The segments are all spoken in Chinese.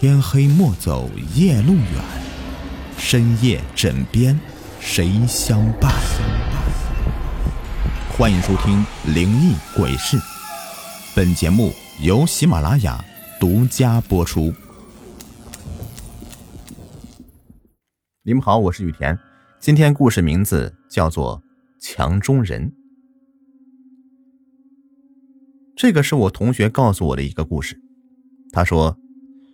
天黑莫走夜路远，深夜枕边谁相伴？欢迎收听《灵异鬼事》，本节目由喜马拉雅独家播出。你们好，我是雨田，今天故事名字叫做《墙中人》。这个是我同学告诉我的一个故事，他说。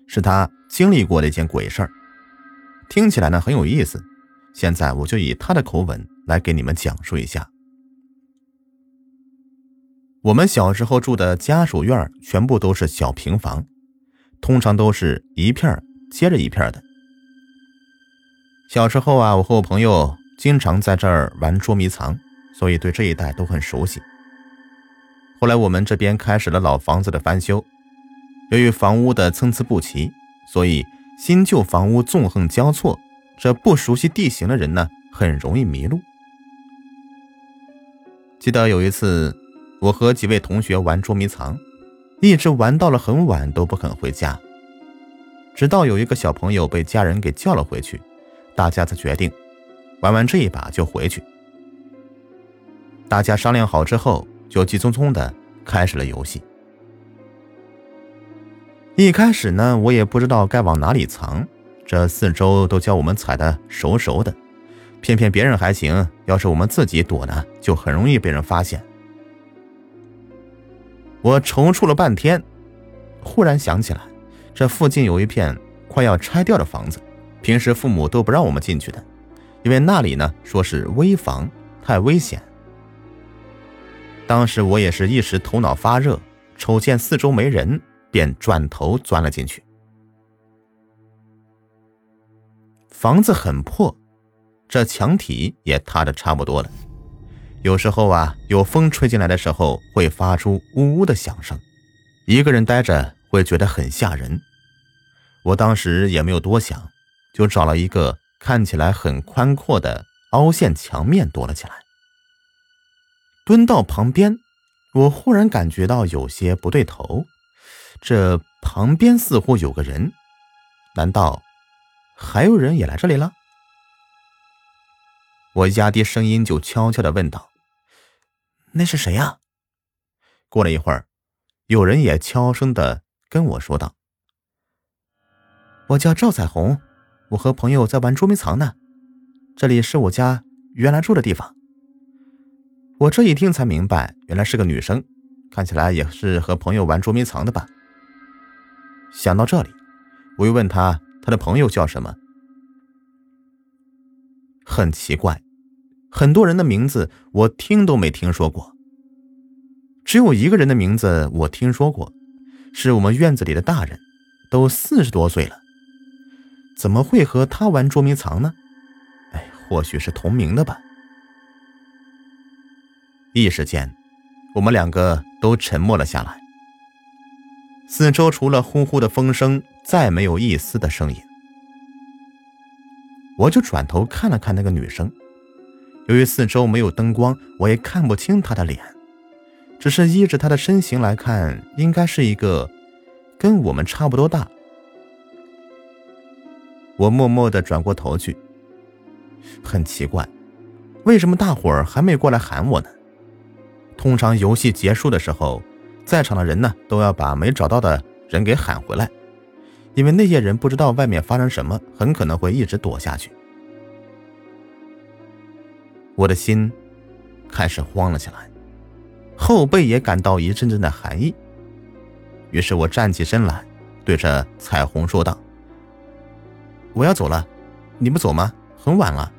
是他经历过的一件鬼事儿，听起来呢很有意思。现在我就以他的口吻来给你们讲述一下。我们小时候住的家属院全部都是小平房，通常都是一片接着一片的。小时候啊，我和我朋友经常在这儿玩捉迷藏，所以对这一带都很熟悉。后来我们这边开始了老房子的翻修。由于房屋的参差不齐，所以新旧房屋纵横交错，这不熟悉地形的人呢，很容易迷路。记得有一次，我和几位同学玩捉迷藏，一直玩到了很晚都不肯回家，直到有一个小朋友被家人给叫了回去，大家才决定玩完这一把就回去。大家商量好之后，就急匆匆的开始了游戏。一开始呢，我也不知道该往哪里藏，这四周都叫我们踩的熟熟的，骗骗别人还行，要是我们自己躲呢，就很容易被人发现。我踌躇了半天，忽然想起来，这附近有一片快要拆掉的房子，平时父母都不让我们进去的，因为那里呢说是危房，太危险。当时我也是一时头脑发热，瞅见四周没人。便转头钻了进去。房子很破，这墙体也塌的差不多了。有时候啊，有风吹进来的时候，会发出呜呜的响声。一个人待着会觉得很吓人。我当时也没有多想，就找了一个看起来很宽阔的凹陷墙面躲了起来。蹲到旁边，我忽然感觉到有些不对头。这旁边似乎有个人，难道还有人也来这里了？我压低声音就悄悄的问道：“那是谁呀？”过了一会儿，有人也悄声的跟我说道：“我叫赵彩虹，我和朋友在玩捉迷藏呢，这里是我家原来住的地方。”我这一听才明白，原来是个女生，看起来也是和朋友玩捉迷藏的吧。想到这里，我又问他他的朋友叫什么。很奇怪，很多人的名字我听都没听说过，只有一个人的名字我听说过，是我们院子里的大人，都四十多岁了，怎么会和他玩捉迷藏呢？哎，或许是同名的吧。一时间，我们两个都沉默了下来。四周除了呼呼的风声，再没有一丝的声音。我就转头看了看那个女生，由于四周没有灯光，我也看不清她的脸，只是依着她的身形来看，应该是一个跟我们差不多大。我默默的转过头去，很奇怪，为什么大伙儿还没过来喊我呢？通常游戏结束的时候。在场的人呢，都要把没找到的人给喊回来，因为那些人不知道外面发生什么，很可能会一直躲下去。我的心开始慌了起来，后背也感到一阵阵的寒意。于是我站起身来，对着彩虹说道：“我要走了，你不走吗？很晚了。”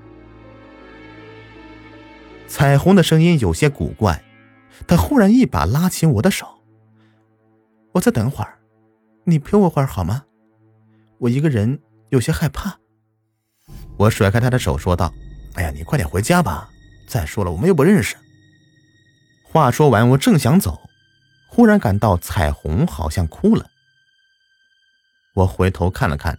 彩虹的声音有些古怪，他忽然一把拉起我的手。我再等会儿，你陪我会儿好吗？我一个人有些害怕。我甩开他的手说道：“哎呀，你快点回家吧。再说了，我们又不认识。”话说完，我正想走，忽然感到彩虹好像哭了。我回头看了看，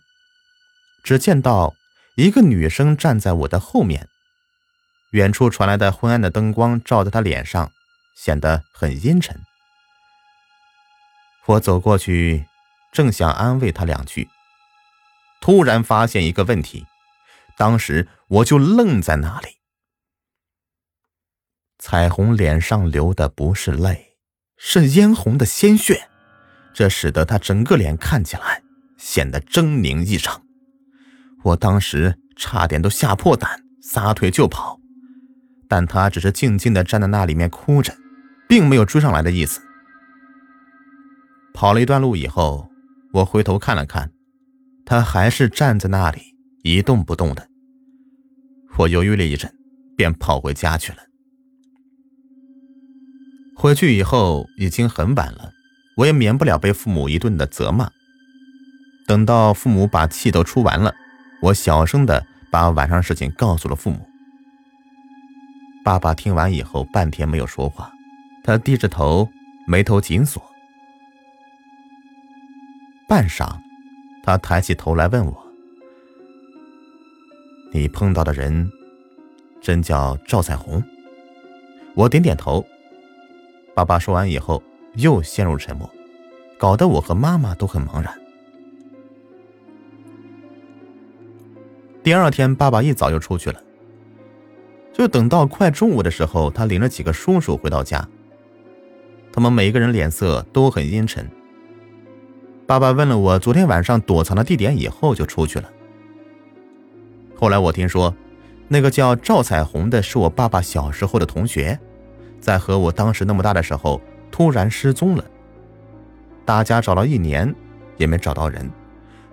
只见到一个女生站在我的后面，远处传来的昏暗的灯光照在她脸上，显得很阴沉。我走过去，正想安慰他两句，突然发现一个问题，当时我就愣在那里。彩虹脸上流的不是泪，是嫣红的鲜血，这使得她整个脸看起来显得狰狞异常。我当时差点都吓破胆，撒腿就跑，但她只是静静的站在那里面哭着，并没有追上来的意思。跑了一段路以后，我回头看了看，他还是站在那里一动不动的。我犹豫了一阵，便跑回家去了。回去以后已经很晚了，我也免不了被父母一顿的责骂。等到父母把气都出完了，我小声的把晚上事情告诉了父母。爸爸听完以后半天没有说话，他低着头，眉头紧锁。半晌，他抬起头来问我：“你碰到的人真叫赵彩虹？”我点点头。爸爸说完以后，又陷入沉默，搞得我和妈妈都很茫然。第二天，爸爸一早就出去了，就等到快中午的时候，他领着几个叔叔回到家。他们每个人脸色都很阴沉。爸爸问了我昨天晚上躲藏的地点以后，就出去了。后来我听说，那个叫赵彩虹的是我爸爸小时候的同学。在和我当时那么大的时候，突然失踪了。大家找了一年，也没找到人。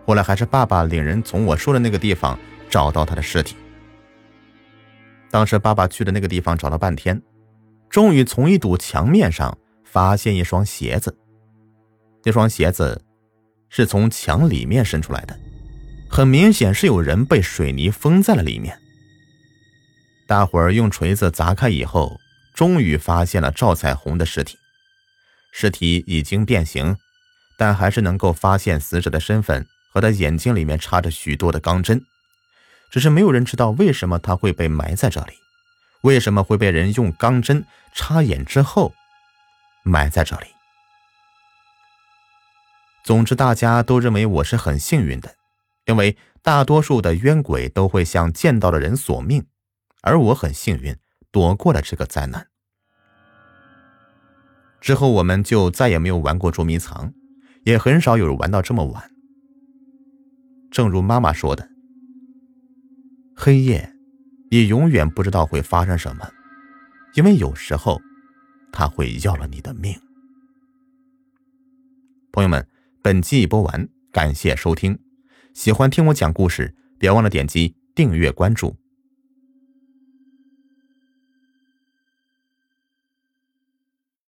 后来还是爸爸领人从我说的那个地方找到他的尸体。当时爸爸去的那个地方找了半天，终于从一堵墙面上发现一双鞋子。那双鞋子是从墙里面伸出来的，很明显是有人被水泥封在了里面。大伙儿用锤子砸开以后。终于发现了赵彩虹的尸体，尸体已经变形，但还是能够发现死者的身份和他眼睛里面插着许多的钢针，只是没有人知道为什么他会被埋在这里，为什么会被人用钢针插眼之后埋在这里。总之，大家都认为我是很幸运的，因为大多数的冤鬼都会向见到的人索命，而我很幸运。躲过了这个灾难之后，我们就再也没有玩过捉迷藏，也很少有人玩到这么晚。正如妈妈说的：“黑夜，你永远不知道会发生什么，因为有时候，他会要了你的命。”朋友们，本集已播完，感谢收听。喜欢听我讲故事，别忘了点击订阅关注。